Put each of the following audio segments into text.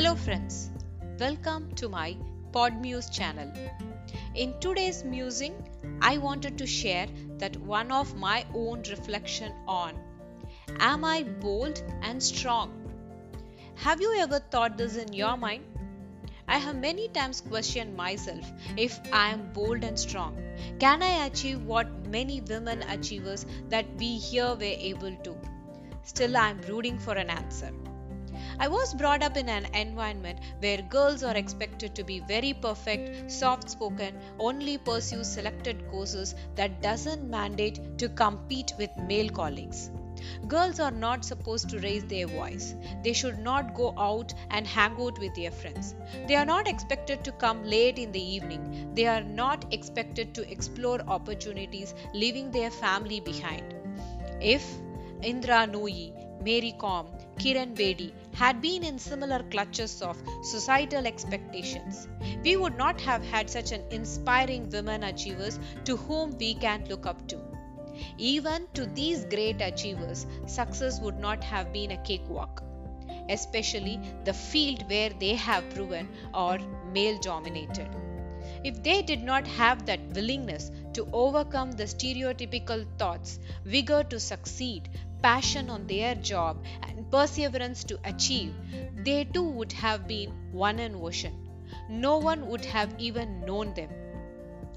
Hello, friends. Welcome to my Podmuse channel. In today's musing, I wanted to share that one of my own reflection on Am I bold and strong? Have you ever thought this in your mind? I have many times questioned myself if I am bold and strong. Can I achieve what many women achievers that we here were able to? Still, I am rooting for an answer. I was brought up in an environment where girls are expected to be very perfect, soft spoken, only pursue selected courses that doesn't mandate to compete with male colleagues. Girls are not supposed to raise their voice. They should not go out and hang out with their friends. They are not expected to come late in the evening. They are not expected to explore opportunities leaving their family behind. If Indra Nooyi, Mary Kom, Kiran Bedi had been in similar clutches of societal expectations, we would not have had such an inspiring women achievers to whom we can look up to. Even to these great achievers, success would not have been a cakewalk, especially the field where they have proven are male dominated. If they did not have that willingness to overcome the stereotypical thoughts, vigor to succeed, passion on their job, and perseverance to achieve, they too would have been one in ocean. No one would have even known them.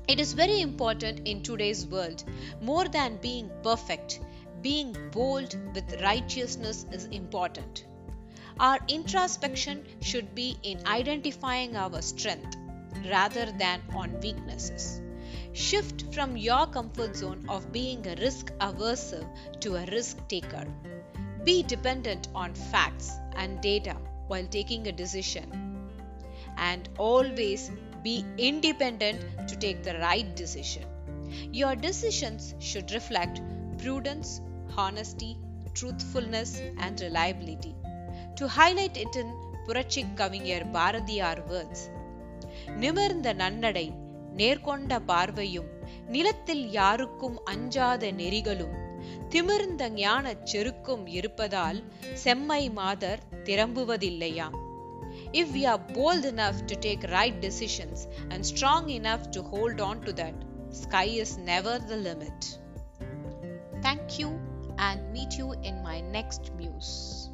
It is very important in today's world, more than being perfect, being bold with righteousness is important. Our introspection should be in identifying our strength rather than on weaknesses. Shift from your comfort zone of being a risk aversive to a risk taker. Be dependent on facts and data while taking a decision. And always be independent to take the right decision. Your decisions should reflect prudence, honesty, truthfulness, and reliability. To highlight it in Purachik Kavingir Bharadiyar words, நிமிர்ந்த நன்னடை நேர்கொண்ட பார்வையும் நிலத்தில் யாருக்கும் அஞ்சாத நெறிகளும் திமிர்ந்த ஞானச் செருக்கும் இருப்பதால் செம்மை மாதர் திரம்புவதில்லையாம் If we are bold enough to take right decisions and strong enough to hold on to that, sky is never the limit. Thank you and meet you in my next muse.